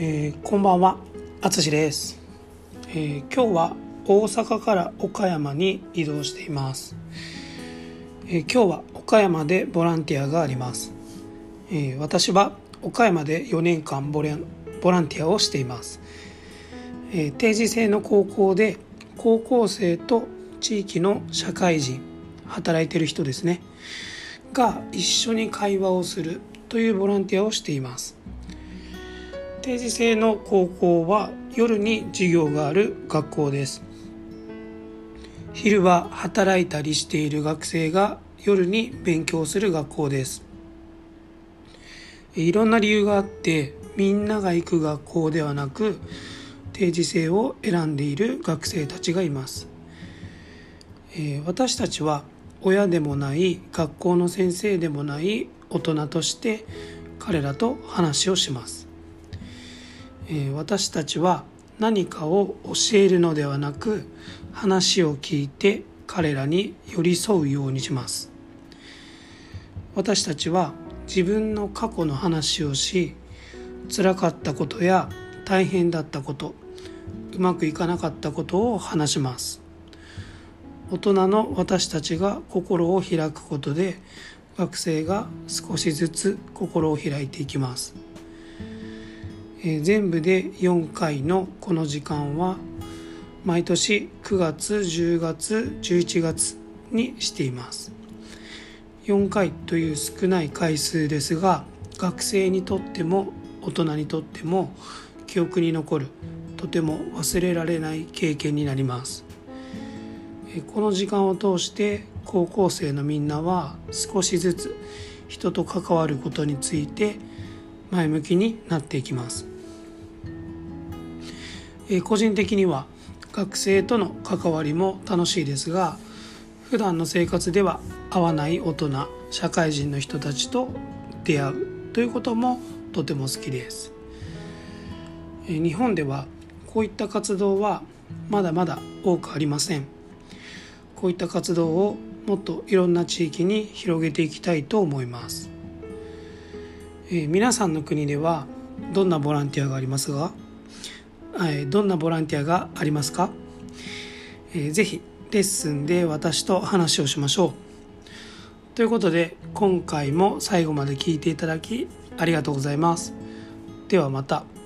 えー、こんばんは、あつしです、えー、今日は大阪から岡山に移動しています、えー、今日は岡山でボランティアがあります、え私は岡山で4年間ボランティアをしています、え定時制の高校で高校生と地域の社会人働いてる人ですね。が一緒に会話をするというボランティアをしています。定時制の高校は夜に授業がある学校です。昼は働いたりしている学生が夜に勉強する学校です。いろんな理由があってみんなが行く学校ではなく定時制を選んでいる学生たちがいます、え私たちは親でもない学校の先生でもない大人として彼らと話をします。え私たちは何かを教えるのではなく話を聞いて彼らに寄り添うようにします。私たちは自分の過去の話をし辛かったことや大変だったことうまくいかなかったことを話します。大人の私たちが心を開くことで学生が少しずつ心を開いていきます。え全部で4回のこの時間は毎年9月10月11月にしています。4回という少ない回数ですが学生にとっても大人にとっても記憶に残るとても忘れられない経験になります。この時間を通して高校生のみんなは少しずつ人と関わることについて前向きになっていきます、え個人的には学生との関わりも楽しいですが普段の生活では会わない大人社会人の人たちと出会うということもとても好きです。日本ではこういった活動はまだまだ多くありません。こういった活動をもっといろんな地域に広げていきたいと思います。えー、皆さんの国ではどんなボランティアがありますが、えー、どんなボランティアがありますか、えー、ぜひレッスンで私と話をしましょう。ということで今回も最後まで聞いていただきありがとうございます。ではまた。